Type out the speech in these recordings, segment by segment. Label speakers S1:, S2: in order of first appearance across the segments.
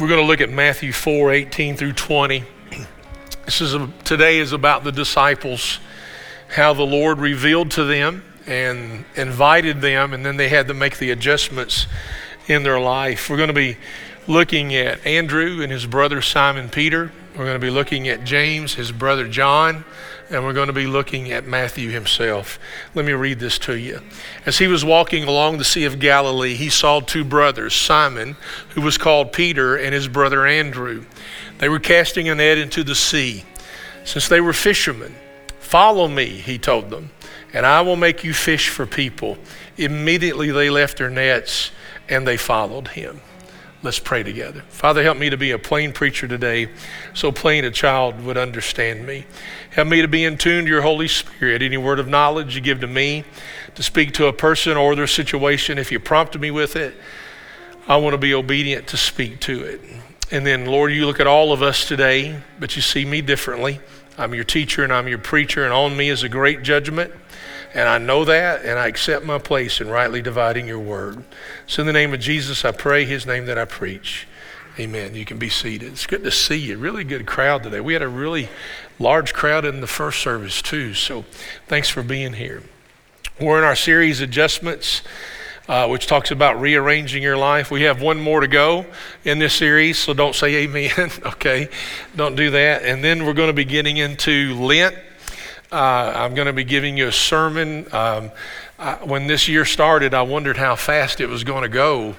S1: we're going to look at Matthew 4 18 through 20. This is a, today is about the disciples, how the Lord revealed to them and invited them, and then they had to make the adjustments in their life. We're going to be looking at Andrew and his brother Simon Peter. We're going to be looking at James, his brother John, and we're going to be looking at Matthew himself. Let me read this to you. As he was walking along the Sea of Galilee, he saw two brothers, Simon, who was called Peter, and his brother Andrew. They were casting a net into the sea, since they were fishermen. Follow me, he told them, and I will make you fish for people. Immediately they left their nets and they followed him. Let's pray together. Father, help me to be a plain preacher today, so plain a child would understand me. Help me to be in tune to your Holy Spirit. Any word of knowledge you give to me to speak to a person or their situation, if you prompted me with it, I want to be obedient to speak to it. And then, Lord, you look at all of us today, but you see me differently. I'm your teacher and I'm your preacher, and on me is a great judgment. And I know that, and I accept my place in rightly dividing your word. So, in the name of Jesus, I pray his name that I preach. Amen. You can be seated. It's good to see you. Really good crowd today. We had a really large crowd in the first service, too. So, thanks for being here. We're in our series, Adjustments. Uh, which talks about rearranging your life. We have one more to go in this series, so don't say amen, okay? Don't do that. And then we're going to be getting into Lent uh, I'm going to be giving you a sermon. Um, I, when this year started, I wondered how fast it was going to go.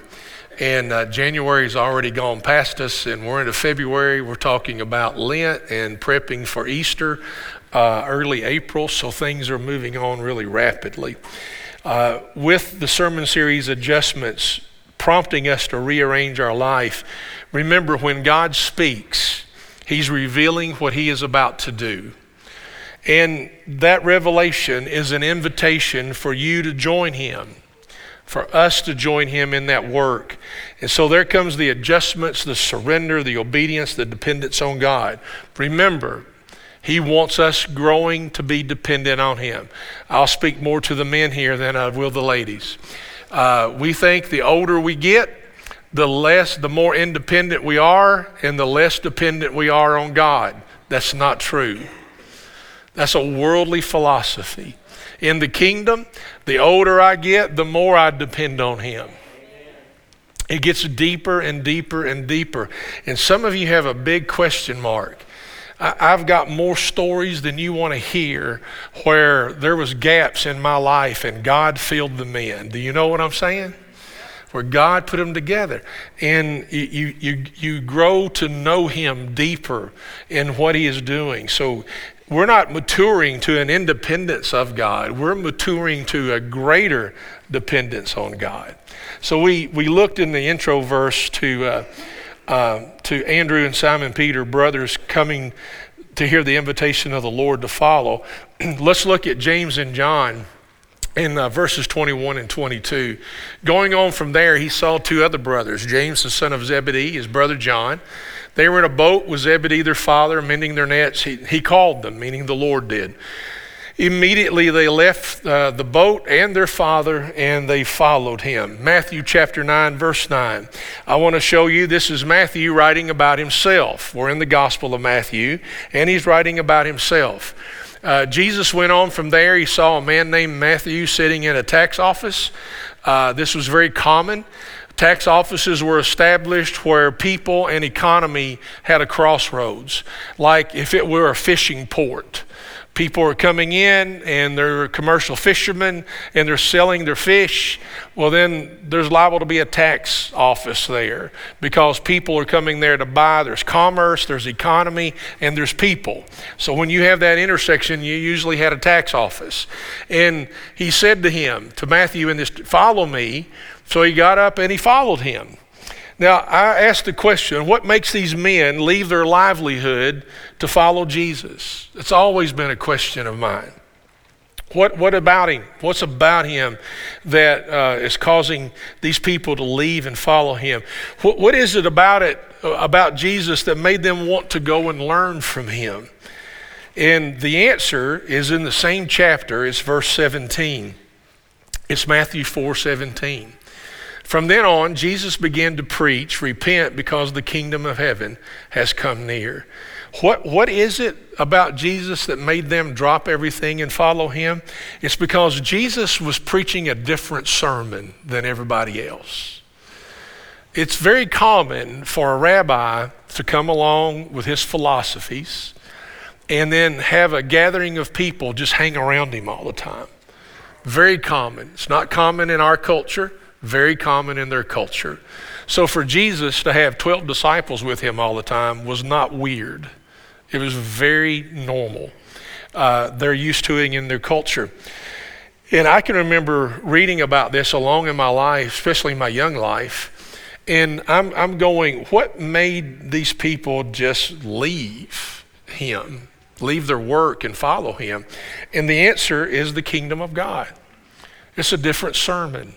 S1: And uh, January's already gone past us, and we're into February. We're talking about Lent and prepping for Easter, uh, early April, so things are moving on really rapidly. Uh, with the sermon series adjustments prompting us to rearrange our life, remember when God speaks, He's revealing what He is about to do. And that revelation is an invitation for you to join him, for us to join him in that work. And so there comes the adjustments, the surrender, the obedience, the dependence on God. Remember, he wants us growing to be dependent on him. I'll speak more to the men here than I will the ladies. Uh, we think the older we get, the less, the more independent we are, and the less dependent we are on God. That's not true. That's a worldly philosophy. In the kingdom, the older I get, the more I depend on Him. It gets deeper and deeper and deeper. And some of you have a big question mark. I've got more stories than you want to hear where there was gaps in my life and God filled them in. Do you know what I'm saying? Where God put them together. And you, you, you grow to know Him deeper in what He is doing. So we're not maturing to an independence of God. We're maturing to a greater dependence on God. So we, we looked in the intro verse to, uh, uh, to Andrew and Simon Peter, brothers, coming to hear the invitation of the Lord to follow. Let's look at James and John in uh, verses 21 and 22. Going on from there, he saw two other brothers, James, the son of Zebedee, his brother John they were in a boat with Zebedee, their father, mending their nets. He, he called them, meaning the Lord did. Immediately they left uh, the boat and their father and they followed him. Matthew chapter 9, verse 9. I want to show you this is Matthew writing about himself. We're in the Gospel of Matthew and he's writing about himself. Uh, Jesus went on from there. He saw a man named Matthew sitting in a tax office. Uh, this was very common. Tax offices were established where people and economy had a crossroads, like if it were a fishing port. People are coming in and they're commercial fishermen and they're selling their fish. Well, then there's liable to be a tax office there because people are coming there to buy. There's commerce, there's economy, and there's people. So when you have that intersection, you usually had a tax office. And he said to him, to Matthew in this, Follow me. So he got up and he followed him. Now, I asked the question what makes these men leave their livelihood to follow Jesus? It's always been a question of mine. What, what about him? What's about him that uh, is causing these people to leave and follow him? What, what is it about it, about Jesus, that made them want to go and learn from him? And the answer is in the same chapter, it's verse 17. It's Matthew 4 17. From then on, Jesus began to preach, Repent because the kingdom of heaven has come near. What, what is it about Jesus that made them drop everything and follow him? It's because Jesus was preaching a different sermon than everybody else. It's very common for a rabbi to come along with his philosophies and then have a gathering of people just hang around him all the time. Very common. It's not common in our culture, very common in their culture. So for Jesus to have 12 disciples with him all the time was not weird. It was very normal. Uh, they're used to it in their culture. And I can remember reading about this along in my life, especially my young life. And I'm, I'm going, what made these people just leave him, leave their work and follow him? And the answer is the kingdom of God. It's a different sermon.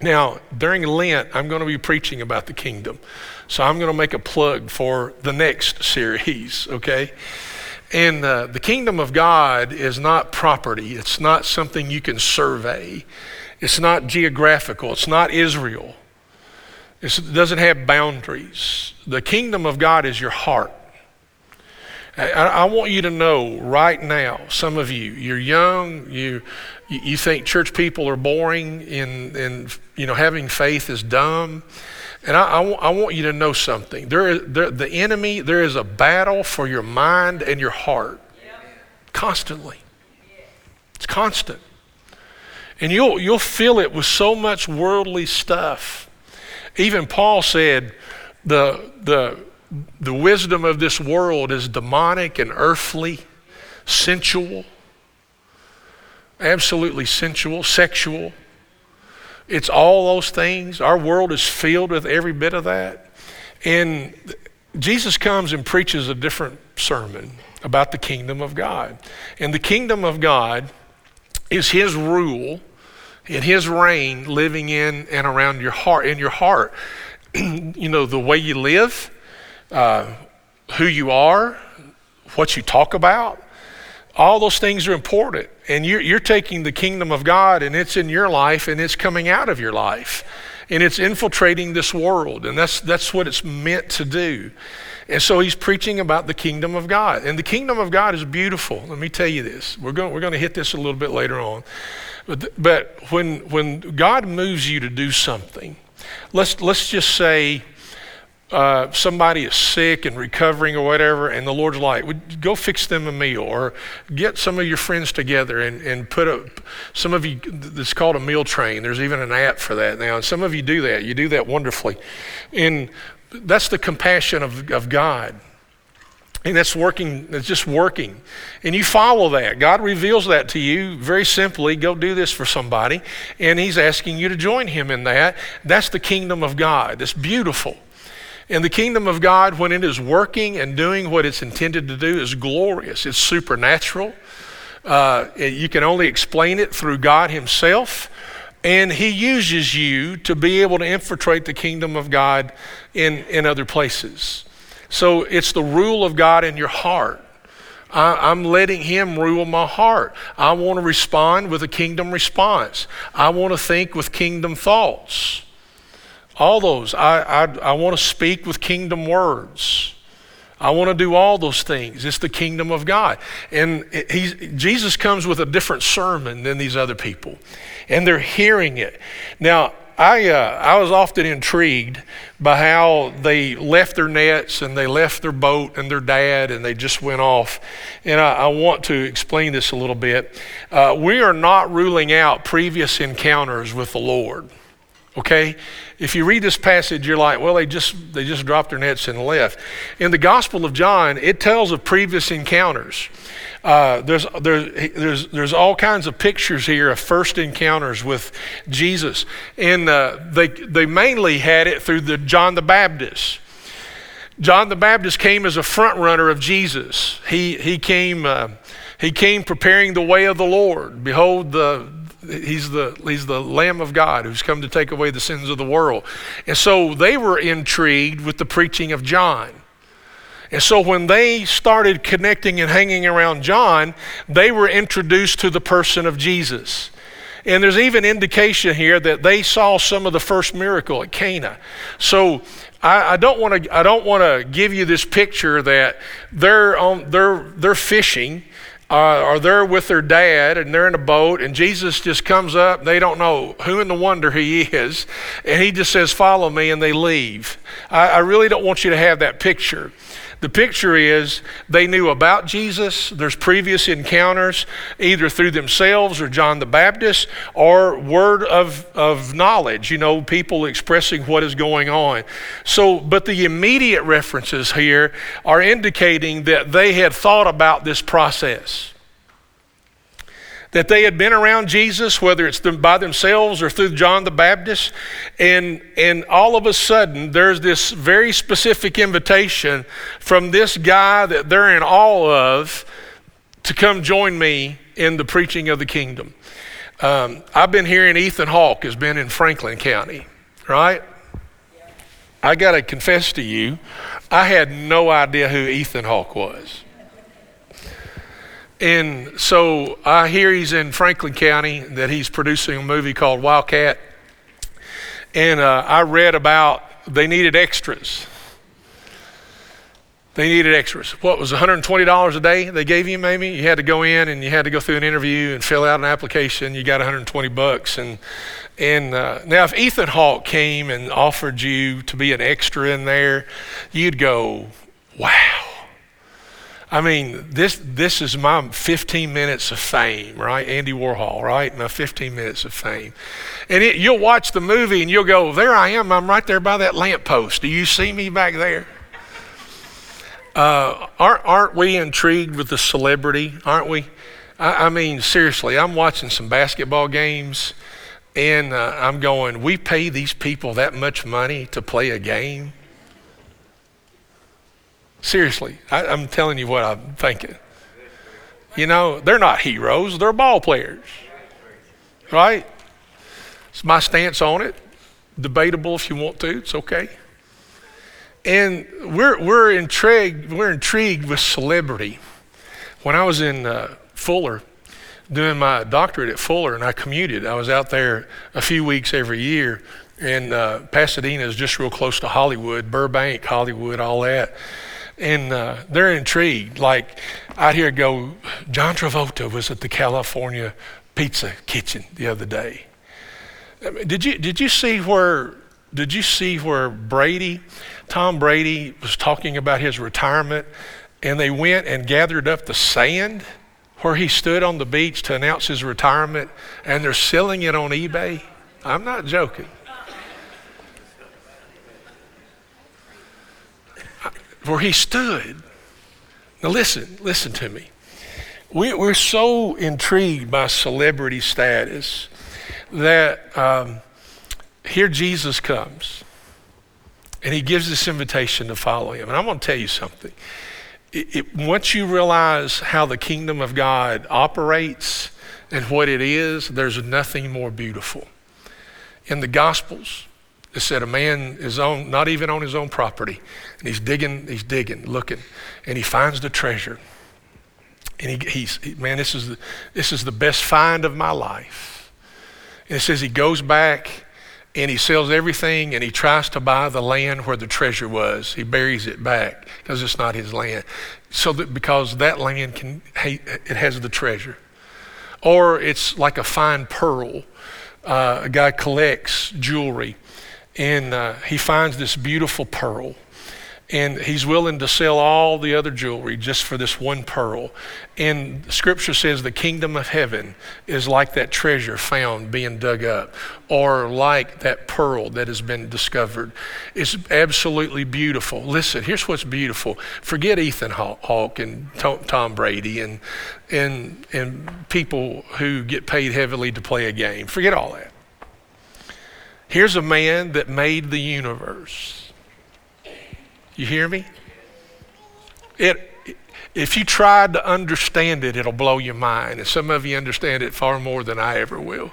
S1: Now, during Lent, I'm going to be preaching about the kingdom. So I'm going to make a plug for the next series, okay? And uh, the kingdom of God is not property, it's not something you can survey, it's not geographical, it's not Israel, it's, it doesn't have boundaries. The kingdom of God is your heart. I, I, want you to know right now, some of you, you're young, you, you think church people are boring and, and you know, having faith is dumb. And I, I, want you to know something. There is, there, the enemy, there is a battle for your mind and your heart constantly. It's constant. And you'll, you'll feel it with so much worldly stuff. Even Paul said the, the, the wisdom of this world is demonic and earthly, sensual, absolutely sensual, sexual. It's all those things. Our world is filled with every bit of that. And Jesus comes and preaches a different sermon about the kingdom of God. And the kingdom of God is his rule and his reign living in and around your heart in your heart. you know, the way you live, uh, who you are, what you talk about, all those things are important. And you're, you're taking the kingdom of God and it's in your life and it's coming out of your life. And it's infiltrating this world and that's that's what it's meant to do. And so he's preaching about the kingdom of god. And the kingdom of god is beautiful. Let me tell you this. We're going, we're going to hit this a little bit later on. But, but when when god moves you to do something let's let's just say uh, somebody is sick and recovering or whatever, and the Lord's like, go fix them a meal, or get some of your friends together and, and put a, some of you, it's called a meal train. There's even an app for that now. And some of you do that. You do that wonderfully. And that's the compassion of, of God. And that's working, that's just working. And you follow that. God reveals that to you very simply. Go do this for somebody. And He's asking you to join Him in that. That's the kingdom of God. It's beautiful. And the kingdom of God, when it is working and doing what it's intended to do, is glorious. It's supernatural. Uh, you can only explain it through God Himself. And He uses you to be able to infiltrate the kingdom of God in, in other places. So it's the rule of God in your heart. I, am letting Him rule my heart. I want to respond with a kingdom response. I want to think with kingdom thoughts. All those. I, I, I want to speak with kingdom words. I want to do all those things. It's the kingdom of God. And he's, Jesus comes with a different sermon than these other people, and they're hearing it. Now, I, uh, I was often intrigued by how they left their nets and they left their boat and their dad and they just went off. And I, I want to explain this a little bit. Uh, we are not ruling out previous encounters with the Lord. Okay? If you read this passage, you're like, well, they just they just dropped their nets and left. In the Gospel of John, it tells of previous encounters. Uh, there's, there's, there's, there's all kinds of pictures here of first encounters with Jesus. And uh, they, they mainly had it through the John the Baptist. John the Baptist came as a front runner of Jesus. He, he, came, uh, he came preparing the way of the Lord. Behold, the, he's the he's the lamb of god who's come to take away the sins of the world. And so they were intrigued with the preaching of john. And so when they started connecting and hanging around john they were introduced to the person of jesus. And there's even indication here that they saw some of the first miracle at Cana. So I, I don't want to I don't want to give you this picture that they're on they're they're fishing uh, are there with their dad and they're in a boat and Jesus just comes up. They don't know who in the wonder he is. And he just says, Follow me, and they leave. I, I really don't want you to have that picture. The picture is they knew about Jesus. There's previous encounters, either through themselves or John the Baptist, or word of, of knowledge, you know, people expressing what is going on. So, but the immediate references here are indicating that they had thought about this process that they had been around Jesus, whether it's by themselves or through John the Baptist, and, and all of a sudden there's this very specific invitation from this guy that they're in awe of to come join me in the preaching of the kingdom. Um, I've been hearing Ethan Hawke has been in Franklin County, right? I got to confess to you, I had no idea who Ethan Hawke was. And so I hear he's in Franklin County, that he's producing a movie called Wildcat. And uh, I read about they needed extras. They needed extras. What was $120 a day they gave you, maybe? You had to go in and you had to go through an interview and fill out an application. You got 120 bucks. And, and uh, now, if Ethan Hawke came and offered you to be an extra in there, you'd go, wow I mean, this this is my 15 minutes of fame, right? Andy Warhol, right? My 15 minutes of fame. And it, you'll watch the movie and you'll go, there I am. I'm right there by that lamppost. Do you see me back there? Uh, aren't, aren't we intrigued with the celebrity? Aren't we? I, I mean, seriously, I'm watching some basketball games and uh, I'm going, we pay these people that much money to play a game? Seriously, I, am telling you what I'm thinking. You know, they're not heroes, they're ball players. Right? It's my stance on it. Debatable if you want to, it's okay. And we're, we're, intrigued, we're intrigued with celebrity. When I was in uh, Fuller, doing my doctorate at Fuller, and I commuted, I was out there a few weeks every year. And uh, Pasadena is just real close to Hollywood, Burbank, Hollywood, all that and uh, they're intrigued. Like I'd hear go, John Travolta was at the California Pizza Kitchen the other day. I mean, did you did you see where did you see where Brady, Tom Brady was talking about his retirement, and they went and gathered up the sand where he stood on the beach to announce his retirement, and they're selling it on eBay. I'm not joking. Where he stood. Now, listen, listen to me. We, we're so intrigued by celebrity status that um, here Jesus comes and he gives this invitation to follow him. And I'm going to tell you something. It, it, once you realize how the kingdom of God operates and what it is, there's nothing more beautiful. In the Gospels, it said a man is on, not even on his own property, and he's digging, he's digging, looking, and he finds the treasure. And he, he's, he, man, this is, the, this is the best find of my life. And it says he goes back and he sells everything and he tries to buy the land where the treasure was. He buries it back because it's not his land. So that because that land can, it has the treasure. Or it's like a fine pearl. Uh, a guy collects jewelry and uh, he finds this beautiful pearl and he's willing to sell all the other jewelry just for this one pearl. And scripture says the kingdom of heaven is like that treasure found being dug up, or like that pearl that has been discovered. It's absolutely beautiful. Listen, here's what's beautiful. Forget Ethan Hawke and Tom Brady and, and, and people who get paid heavily to play a game. Forget all that. Here's a man that made the universe. You hear me? It, if you tried to understand it, it'll blow your mind. And some of you understand it far more than I ever will.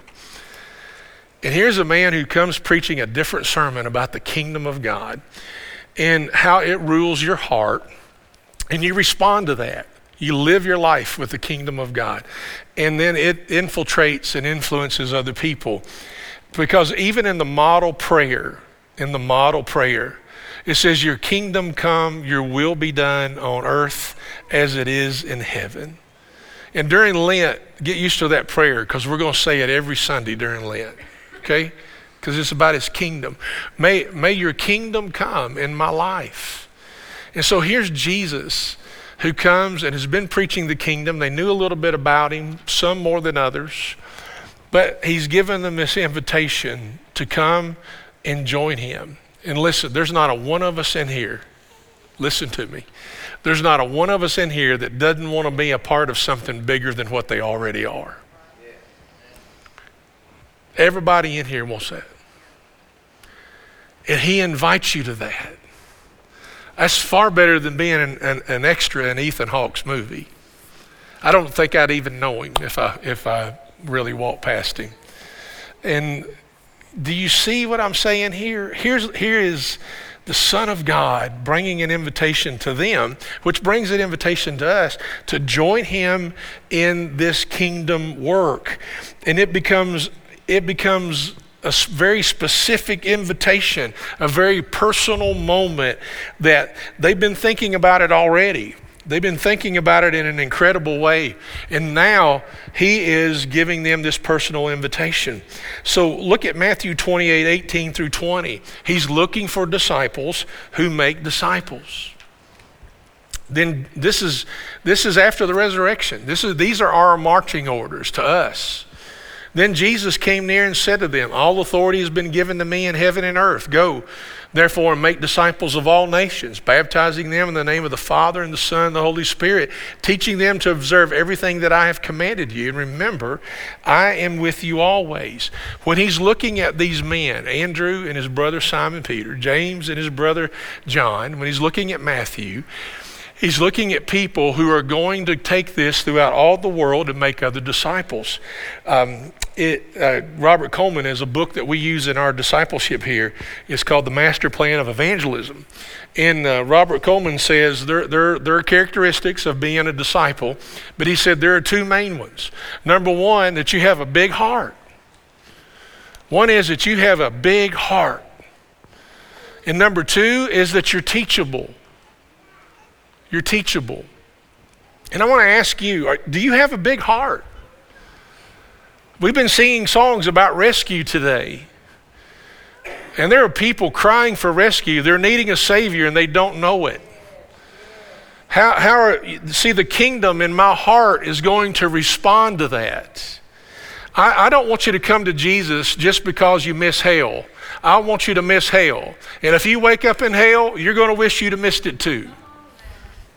S1: And here's a man who comes preaching a different sermon about the kingdom of God and how it rules your heart. And you respond to that. You live your life with the kingdom of God. And then it infiltrates and influences other people. Because even in the model prayer, in the model prayer, it says, Your kingdom come, your will be done on earth as it is in heaven. And during Lent, get used to that prayer because we're going to say it every Sunday during Lent. Okay? Because it's about his kingdom. May, may your kingdom come in my life. And so here's Jesus who comes and has been preaching the kingdom. They knew a little bit about him, some more than others. But he's given them this invitation to come and join him. And listen, there's not a one of us in here, listen to me. There's not a one of us in here that doesn't want to be a part of something bigger than what they already are. Everybody in here wants that. And he invites you to that. That's far better than being an, an, an, extra in Ethan Hawke's movie. I don't think I'd even know him if I, if I really walked past him. And do you see what I'm saying here? Here's, here is the Son of God bringing an invitation to them, which brings an invitation to us to join Him in this kingdom work. And it becomes, it becomes a very specific invitation, a very personal moment that they've been thinking about it already. They've been thinking about it in an incredible way. And now he is giving them this personal invitation. So look at Matthew 28 18 through 20. He's looking for disciples who make disciples. Then this is, this is after the resurrection. This is, these are our marching orders to us. Then Jesus came near and said to them, All authority has been given to me in heaven and earth. Go, therefore, make disciples of all nations, baptizing them in the name of the Father and the Son and the Holy Spirit, teaching them to observe everything that I have commanded you. And remember, I am with you always. When he's looking at these men, Andrew and his brother Simon Peter, James and his brother John, when he's looking at Matthew, He's looking at people who are going to take this throughout all the world and make other disciples. Um, it, uh, Robert Coleman has a book that we use in our discipleship here. It's called The Master Plan of Evangelism. And uh, Robert Coleman says there, there, there are characteristics of being a disciple, but he said there are two main ones. Number one, that you have a big heart. One is that you have a big heart. And number two is that you're teachable. You're teachable. And I want to ask you do you have a big heart? We've been singing songs about rescue today. And there are people crying for rescue. They're needing a Savior and they don't know it. How, how are, see, the kingdom in my heart is going to respond to that. I, I don't want you to come to Jesus just because you miss hell. I want you to miss hell. And if you wake up in hell, you're going to wish you'd have missed it too.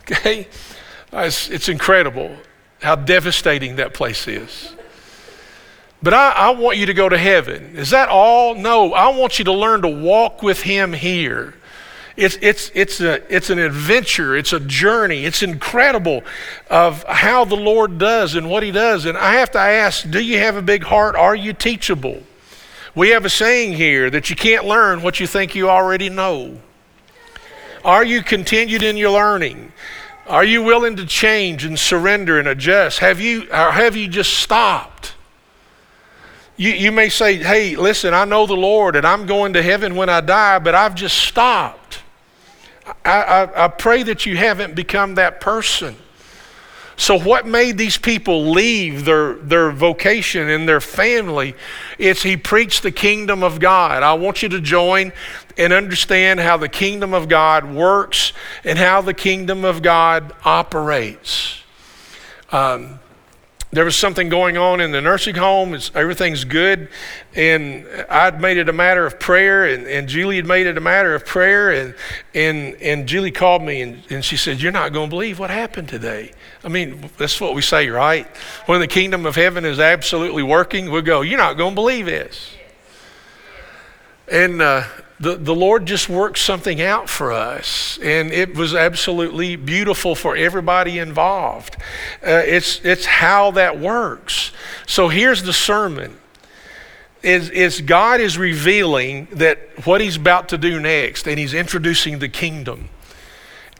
S1: Okay? It's, it's incredible how devastating that place is. But I, I, want you to go to heaven. Is that all? No. I want you to learn to walk with Him here. It's, it's, it's, a, it's an adventure, it's a journey, it's incredible of how the Lord does and what He does. And I have to ask do you have a big heart? Are you teachable? We have a saying here that you can't learn what you think you already know. Are you continued in your learning? Are you willing to change and surrender and adjust? Have you, or have you just stopped? You, you may say, hey, listen, I know the Lord and I'm going to heaven when I die, but I've just stopped. I, I, I pray that you haven't become that person. So, what made these people leave their, their vocation and their family? It's he preached the kingdom of God. I want you to join and understand how the kingdom of God works and how the kingdom of God operates. Um, there was something going on in the nursing home. It's, everything's good. And I'd made it a matter of prayer, and, and Julie had made it a matter of prayer. And, and, and Julie called me, and, and she said, You're not going to believe what happened today. I mean, that's what we say, right? When the kingdom of heaven is absolutely working, we go, You're not going to believe this. And uh, the, the Lord just worked something out for us, and it was absolutely beautiful for everybody involved. Uh, it's, it's how that works. So here's the sermon. Is, is God is revealing that what he's about to do next, and he's introducing the kingdom.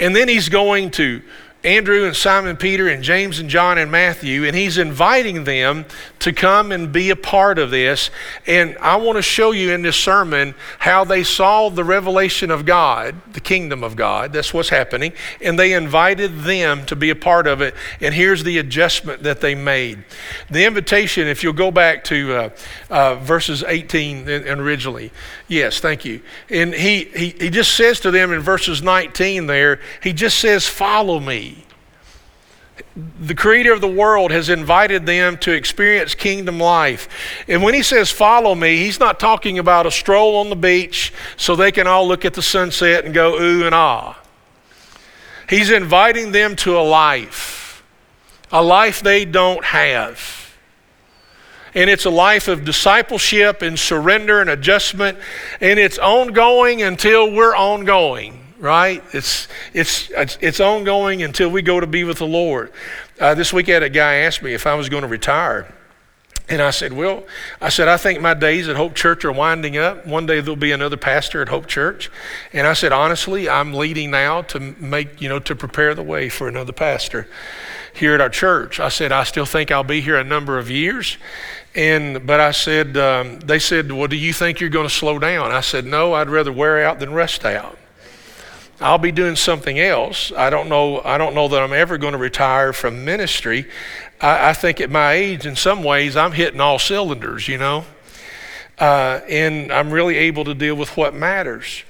S1: And then he's going to Andrew and Simon Peter and James and John and Matthew, and he's inviting them to come and be a part of this. And I want to show you in this sermon how they saw the revelation of God, the kingdom of God. That's what's happening. And they invited them to be a part of it. And here's the adjustment that they made. The invitation, if you'll go back to uh, uh, verses 18 originally. Yes, thank you. And he, he, he just says to them in verses 19 there, he just says, Follow me the creator of the world has invited them to experience kingdom life. And when he says, Follow me, he's not talking about a stroll on the beach so they can all look at the sunset and go ooh and ah. He's inviting them to a life, a life they don't have. And it's a life of discipleship and surrender and adjustment, and it's ongoing until we're ongoing right? It's, it's, it's, ongoing until we go to be with the Lord. Uh, this week, I had a guy ask me if I was going to retire. And I said, Well, I said, I think my days at Hope Church are winding up. One day there'll be another pastor at Hope Church. And I said, Honestly, I'm leading now to make, you know, to prepare the way for another pastor here at our church. I said, I still think I'll be here a number of years. And, but I said, um, they said, Well, do you think you're going to slow down? I said, No, I'd rather wear out than rest out. I'll be doing something else. I don't know. I don't know that I'm ever going to retire from ministry. I, I think at my age, in some ways, I'm hitting all cylinders. You know, uh, and I'm really able to deal with what matters.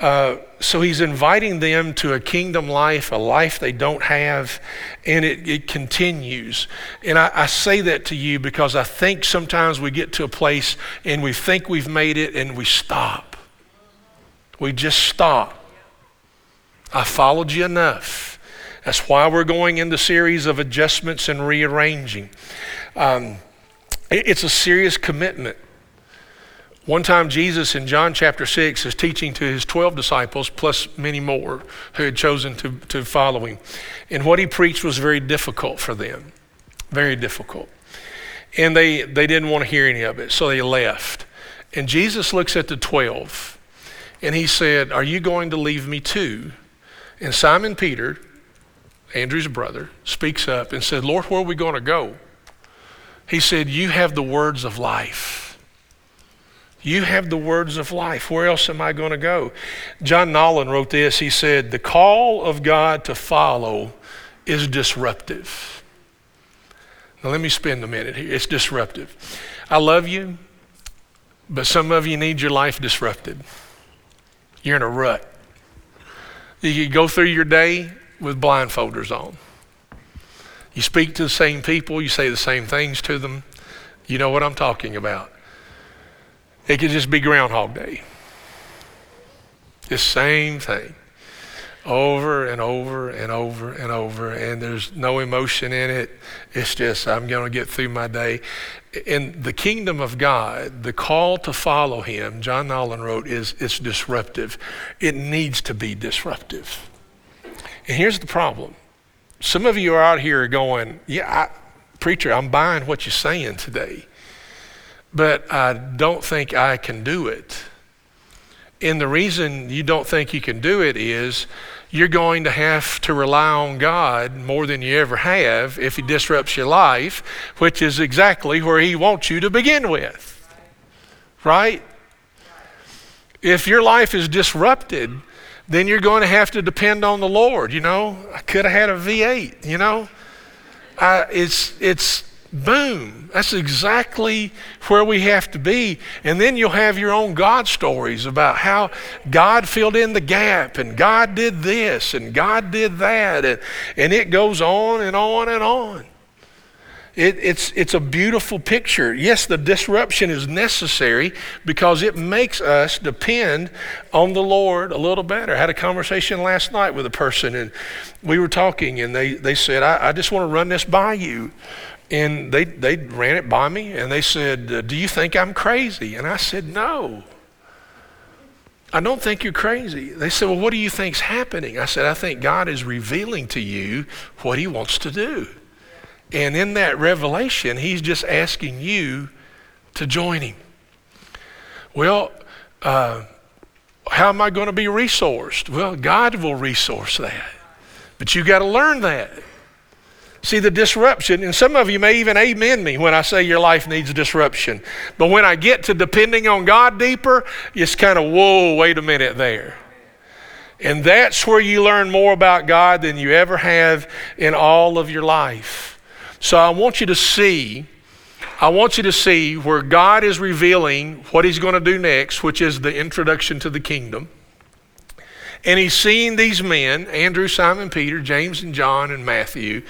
S1: Uh, so he's inviting them to a kingdom life, a life they don't have, and it, it continues. And I, I, say that to you because I think sometimes we get to a place and we think we've made it and we stop. We just stop. I followed you enough. That's why we're going into series of adjustments and rearranging. Um, it's a serious commitment. One time, Jesus in John chapter 6 is teaching to his 12 disciples, plus many more who had chosen to, to follow him. And what he preached was very difficult for them. Very difficult. And they, they didn't want to hear any of it, so they left. And Jesus looks at the 12 and he said, Are you going to leave me too? And Simon Peter, Andrew's brother, speaks up and said, Lord, where are we going to go? He said, You have the words of life. You have the words of life. Where else am I going to go? John Nolland wrote this. He said, The call of God to follow is disruptive. Now, let me spend a minute here. It's disruptive. I love you, but some of you need your life disrupted. You're in a rut. You go through your day with blindfolders on. You speak to the same people, you say the same things to them. You know what I'm talking about. It could just be Groundhog Day. The same thing over and over and over and over, and there's no emotion in it. It's just, I'm going to get through my day. In the kingdom of God, the call to follow Him, John Nolland wrote, is it's disruptive. It needs to be disruptive. And here's the problem some of you are out here going, Yeah, I, preacher, I'm buying what you're saying today, but I don't think I can do it. And the reason you don't think you can do it is you're going to have to rely on God more than you ever have if He disrupts your life, which is exactly where He wants you to begin with. Right? If your life is disrupted, then you're going to have to depend on the Lord. You know, I could have had a V8, you know. I, it's, it's Boom. That's exactly where we have to be. And then you'll have your own God stories about how God filled in the gap and God did this and God did that. And, and it goes on and on and on. It, it's, it's a beautiful picture. Yes, the disruption is necessary because it makes us depend on the Lord a little better. I had a conversation last night with a person, and we were talking, and they, they said, I, I just want to run this by you. And they, they ran it by me and they said, Do you think I'm crazy? And I said, No. I don't think you're crazy. They said, Well, what do you think's happening? I said, I think God is revealing to you what He wants to do. And in that revelation, He's just asking you to join Him. Well, uh, how am I going to be resourced? Well, God will resource that. But you got to learn that. See the disruption, and some of you may even amen me when I say your life needs disruption. But when I get to depending on God deeper, it's kind of, whoa, wait a minute there. And that's where you learn more about God than you ever have in all of your life. So I want you to see, I want you to see where God is revealing what He's going to do next, which is the introduction to the kingdom. And he's seeing these men, Andrew, Simon, Peter, James, and John, and Matthew,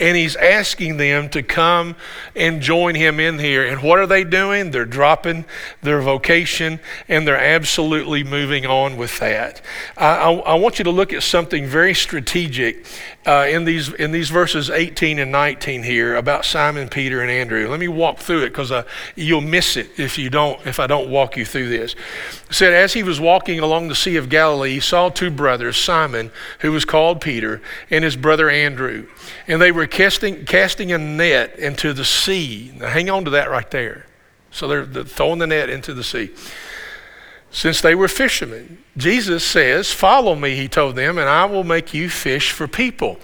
S1: and he's asking them to come and join him in here. And what are they doing? They're dropping their vocation and they're absolutely moving on with that. I, I, I want you to look at something very strategic uh, in, these, in these verses 18 and 19 here about Simon, Peter, and Andrew. Let me walk through it because uh, you'll miss it if, you don't, if I don't walk you through this. Said, As he was walking along the Sea of Galilee, he saw two brothers, Simon, who was called Peter, and his brother Andrew. And they were casting, casting a net into the sea. Now, hang on to that right there. So they're, they're throwing the net into the sea. Since they were fishermen, Jesus says, Follow me, he told them, and I will make you fish for people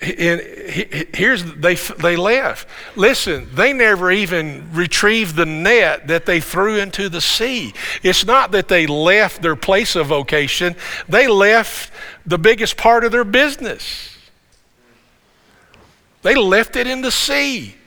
S1: and here's they they left. Listen, they never even retrieved the net that they threw into the sea. It's not that they left their place of vocation; they left the biggest part of their business. They left it in the sea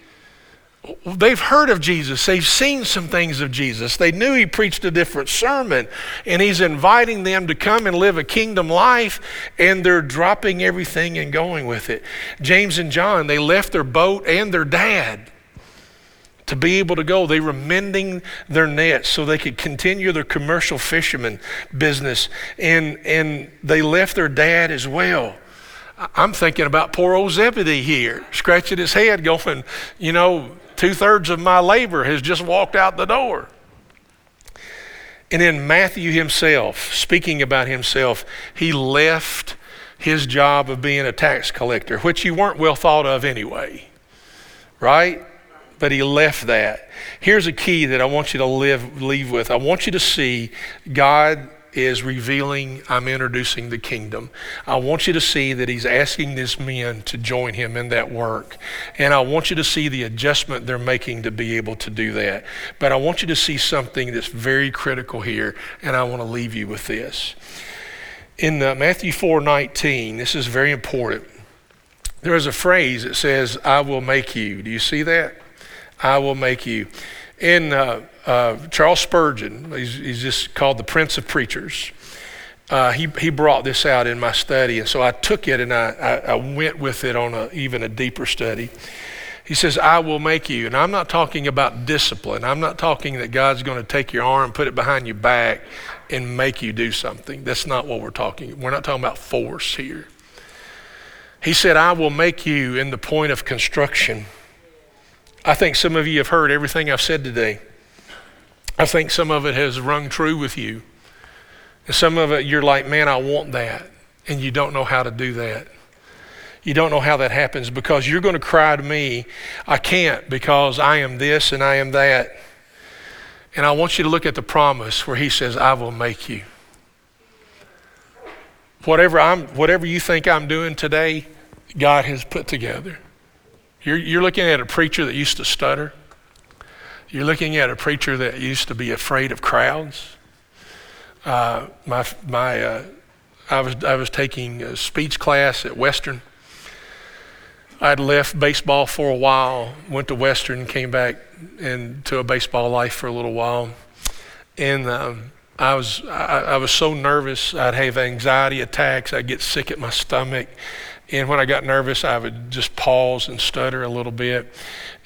S1: they've heard of Jesus. They've seen some things of Jesus. They knew he preached a different sermon, and he's inviting them to come and live a kingdom life, and they're dropping everything and going with it. James and John, they left their boat and their dad to be able to go. They were mending their nets so they could continue their commercial fisherman business, and, and they left their dad as well. I'm thinking about poor old Zebedee here, scratching his head, going, you know, Two thirds of my labor has just walked out the door. And then Matthew himself, speaking about himself, he left his job of being a tax collector, which you weren't well thought of anyway, right? But he left that. Here's a key that I want you to live, leave with. I want you to see God is revealing, I'm introducing the kingdom. I want you to see that he's asking these men to join him in that work. And I want you to see the adjustment they're making to be able to do that. But I want you to see something that's very critical here, and I want to leave you with this. In uh, Matthew 4 19, this is very important. There is a phrase that says, I will make you. Do you see that? I will make you. In uh, uh, Charles Spurgeon, he's, he's, just called the Prince of Preachers. Uh, he, he brought this out in my study, and so I took it and I, I, I went with it on a, even a deeper study. He says, I will make you. And I'm not talking about discipline. I'm not talking that God's going to take your arm, put it behind your back, and make you do something. That's not what we're talking. We're not talking about force here. He said, I will make you in the point of construction. I think some of you have heard everything I've said today. I think some of it has rung true with you. And some of it, you're like, man, I want that. And you don't know how to do that. You don't know how that happens because you're going to cry to me, I can't because I am this and I am that. And I want you to look at the promise where he says, I will make you. Whatever, I'm, whatever you think I'm doing today, God has put together. You're, you're looking at a preacher that used to stutter. You're looking at a preacher that used to be afraid of crowds. Uh, my, my, uh, I, was, I was taking a speech class at Western. I'd left baseball for a while, went to Western, came back into a baseball life for a little while. And um, I, was, I, I was so nervous. I'd have anxiety attacks. I'd get sick at my stomach. And when I got nervous, I would just pause and stutter a little bit.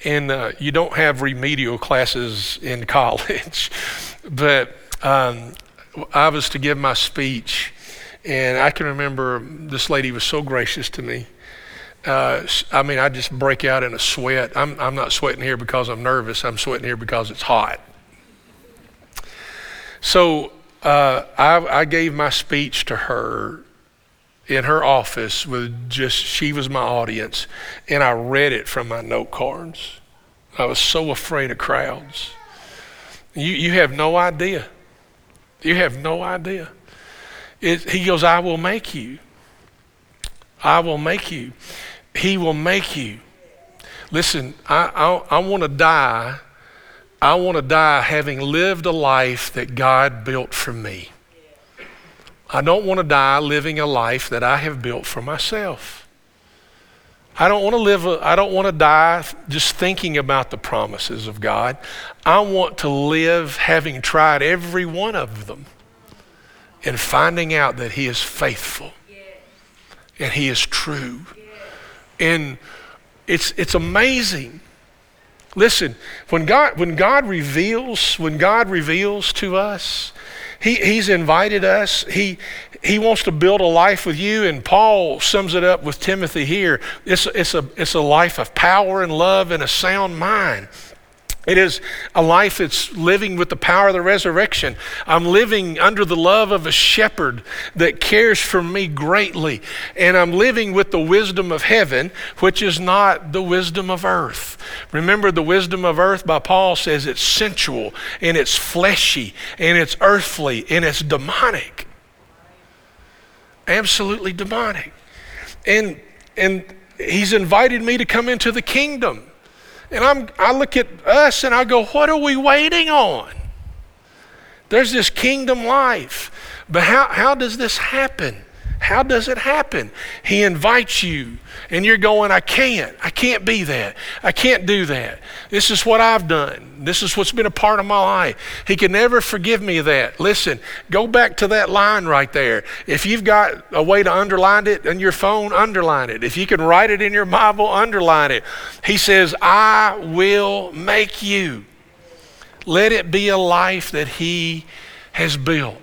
S1: And uh, you don't have remedial classes in college, but um, I was to give my speech, and I can remember this lady was so gracious to me. Uh, I mean, I just break out in a sweat. I'm, I'm not sweating here because I'm nervous. I'm sweating here because it's hot. So uh, I, I gave my speech to her in her office with just, she was my audience, and I read it from my note cards. I was so afraid of crowds. You, you have no idea. You have no idea. It, he goes, I will make you. I will make you. He will make you. Listen, I, I, I want to die. I want to die having lived a life that God built for me. I don't want to die living a life that I have built for myself. I don't want to live, I don't want to die just thinking about the promises of God. I want to live having tried every one of them and finding out that He is faithful and He is true. And it's, it's amazing. Listen, when God, when God reveals, when God reveals to us, he, he's invited us. He, he wants to build a life with you, and Paul sums it up with Timothy here. It's, it's, a, it's a life of power and love and a sound mind. It is a life that's living with the power of the resurrection. I'm living under the love of a shepherd that cares for me greatly. And I'm living with the wisdom of heaven, which is not the wisdom of earth. Remember, the wisdom of earth by Paul says it's sensual and it's fleshy and it's earthly and it's demonic. Absolutely demonic. And, and he's invited me to come into the kingdom. And I'm, I look at us and I go, what are we waiting on? There's this kingdom life. But how, how does this happen? How does it happen? He invites you, and you're going, I can't. I can't be that. I can't do that. This is what I've done. This is what's been a part of my life. He can never forgive me of that. Listen, go back to that line right there. If you've got a way to underline it in your phone, underline it. If you can write it in your Bible, underline it. He says, I will make you. Let it be a life that He has built.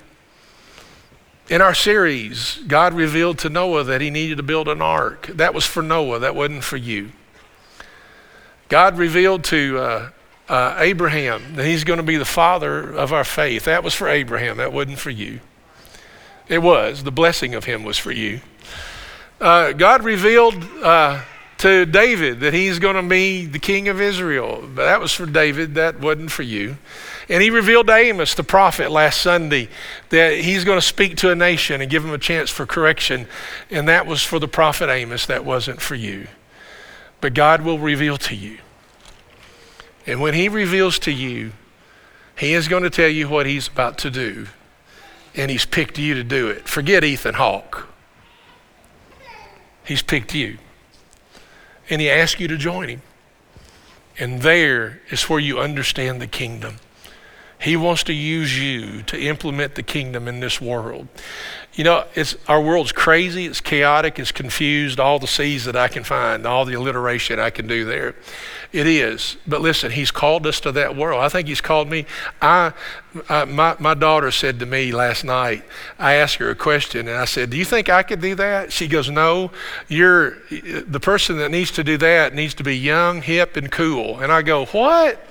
S1: In our series, God revealed to Noah that he needed to build an ark. That was for Noah, that wasn't for you. God revealed to uh, uh, Abraham that he's going to be the father of our faith. That was for Abraham, that wasn't for you. It was. The blessing of him was for you. Uh, God revealed uh, to David that he's going to be the king of Israel. But that was for David, that wasn't for you. And he revealed to Amos, the prophet, last Sunday that he's going to speak to a nation and give them a chance for correction. And that was for the prophet Amos, that wasn't for you. But God will reveal to you. And when he reveals to you, he is going to tell you what he's about to do. And he's picked you to do it. Forget Ethan Hawke. He's picked you. And he asks you to join him. And there is where you understand the kingdom. He wants to use you to implement the kingdom in this world. You know, it's, our world's crazy, it's chaotic, it's confused, all the C's that I can find, all the alliteration I can do there. It is. But listen, He's called us to that world. I think He's called me. I, I, my, my daughter said to me last night, I asked her a question and I said, Do you think I could do that? She goes, No, you're the person that needs to do that needs to be young, hip, and cool. And I go, What?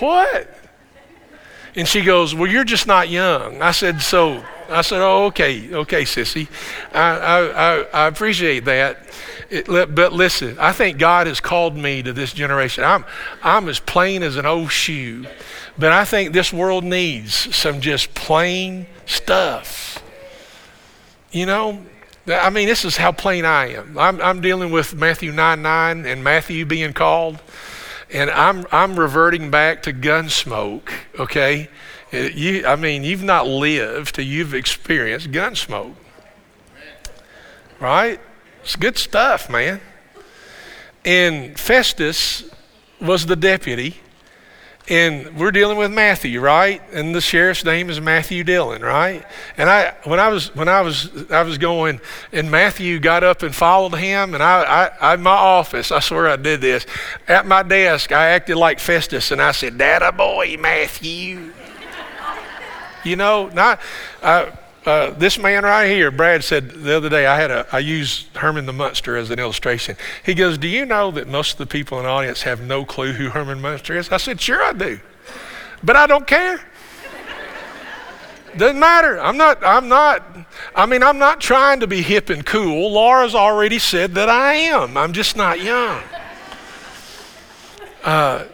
S1: What? And she goes, Well, you're just not young. I said, So, I said, Oh, okay, okay, sissy. I, I, I, I appreciate that. It, but listen, I think God has called me to this generation. I'm, I'm as plain as an old shoe, but I think this world needs some just plain stuff. You know, I mean, this is how plain I am. I'm, I'm dealing with Matthew 9 9 and Matthew being called and I'm I'm reverting back to Gunsmoke. Okay, uh, you I mean you've not lived till you've experienced Gunsmoke, right? It's good stuff, man. And Festus was the deputy, and we're dealing with Matthew, right? And the sheriff's name is Matthew Dillon, right? And I, when I was, when I was, I was going, and Matthew got up and followed him, and I, I, I my office, I swear I did this. At my desk, I acted like Festus, and I said, "Dada boy, Matthew." you know, not. Uh, uh, this man right here, Brad said the other day, I had a, I used Herman the Munster as an illustration. He goes, "Do you know that most of the people in the audience have no clue who Herman Munster is?" I said, "Sure, I do, but I don't care. Doesn't matter. I'm not. I'm not. I mean, I'm not trying to be hip and cool. Laura's already said that I am. I'm just not young." Uh,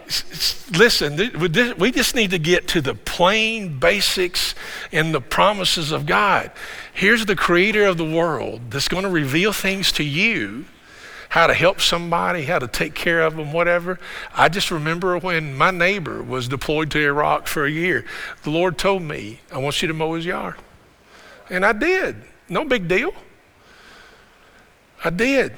S1: listen, we just need to get to the plain basics and the promises of God. Here's the creator of the world that's going to reveal things to you how to help somebody, how to take care of them, whatever. I just remember when my neighbor was deployed to Iraq for a year, the Lord told me, I want you to mow his yard. And I did. No big deal. I did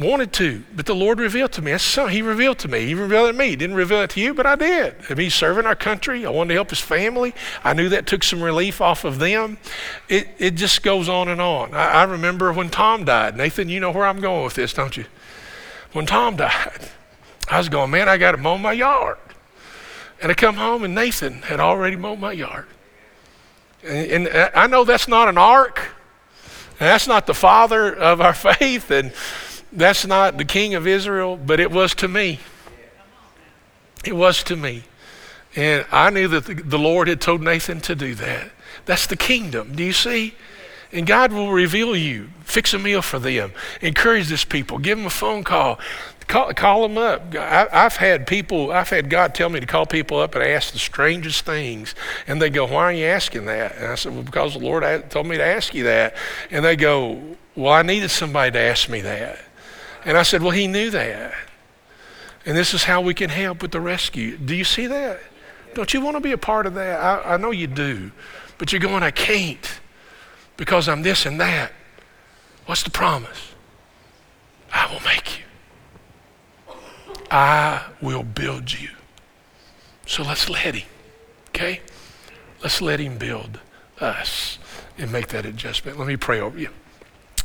S1: wanted to, but the Lord revealed to me. He revealed to me. He revealed it to me. He didn't reveal it to you, but I did. I mean, serving our country. I wanted to help his family. I knew that took some relief off of them. It, it just goes on and on. I, I remember when Tom died. Nathan, you know where I'm going with this, don't you? When Tom died, I was going, man, I got to mow my yard. And I come home, and Nathan had already mowed my yard. And, and I know that's not an ark. And that's not the father of our faith. And that's not the king of Israel, but it was to me. It was to me. And I knew that the, Lord had told Nathan to do that. That's the kingdom. Do you see? And God will reveal you. Fix a meal for them. Encourage this people. Give them a phone call. Call, call them up. I, have had people, I've had God tell me to call people up and ask the strangest things. And they go, Why are you asking that? And I said, Well, because the Lord told me to ask you that. And they go, Well, I needed somebody to ask me that. And I said, Well, he knew that. And this is how we can help with the rescue. Do you see that? Don't you want to be a part of that? I, I know you do. But you're going, I can't because I'm this and that. What's the promise? I will make you. I will build you. So let's let him, okay? Let's let him build us and make that adjustment. Let me pray over you.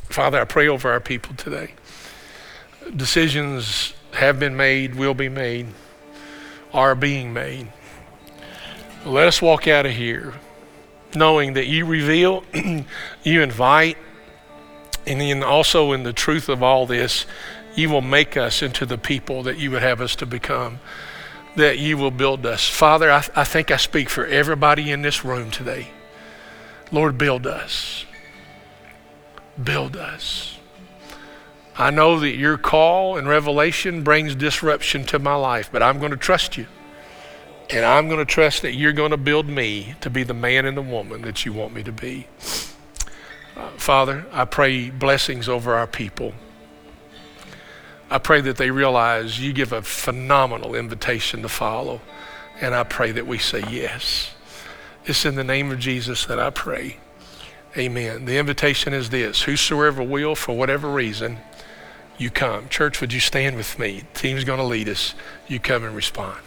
S1: Father, I pray over our people today decisions have been made, will be made, are being made. Let us walk out of here knowing that you reveal, you invite, and then also in the truth of all this, you will make us into the people that you would have us to become, that you will build us. Father, I, I think I speak for everybody in this room today. Lord, build us. Build us. I know that your call and revelation brings disruption to my life, but I'm going to trust you. And I'm going to trust that you're going to build me to be the man and the woman that you want me to be. Uh, Father, I pray blessings over our people. I pray that they realize you give a phenomenal invitation to follow. And I pray that we say yes. It's in the name of Jesus that I pray. Amen. The invitation is this Whosoever will, for whatever reason, you come. Church, would you stand with me? team's going to lead us. You come and respond.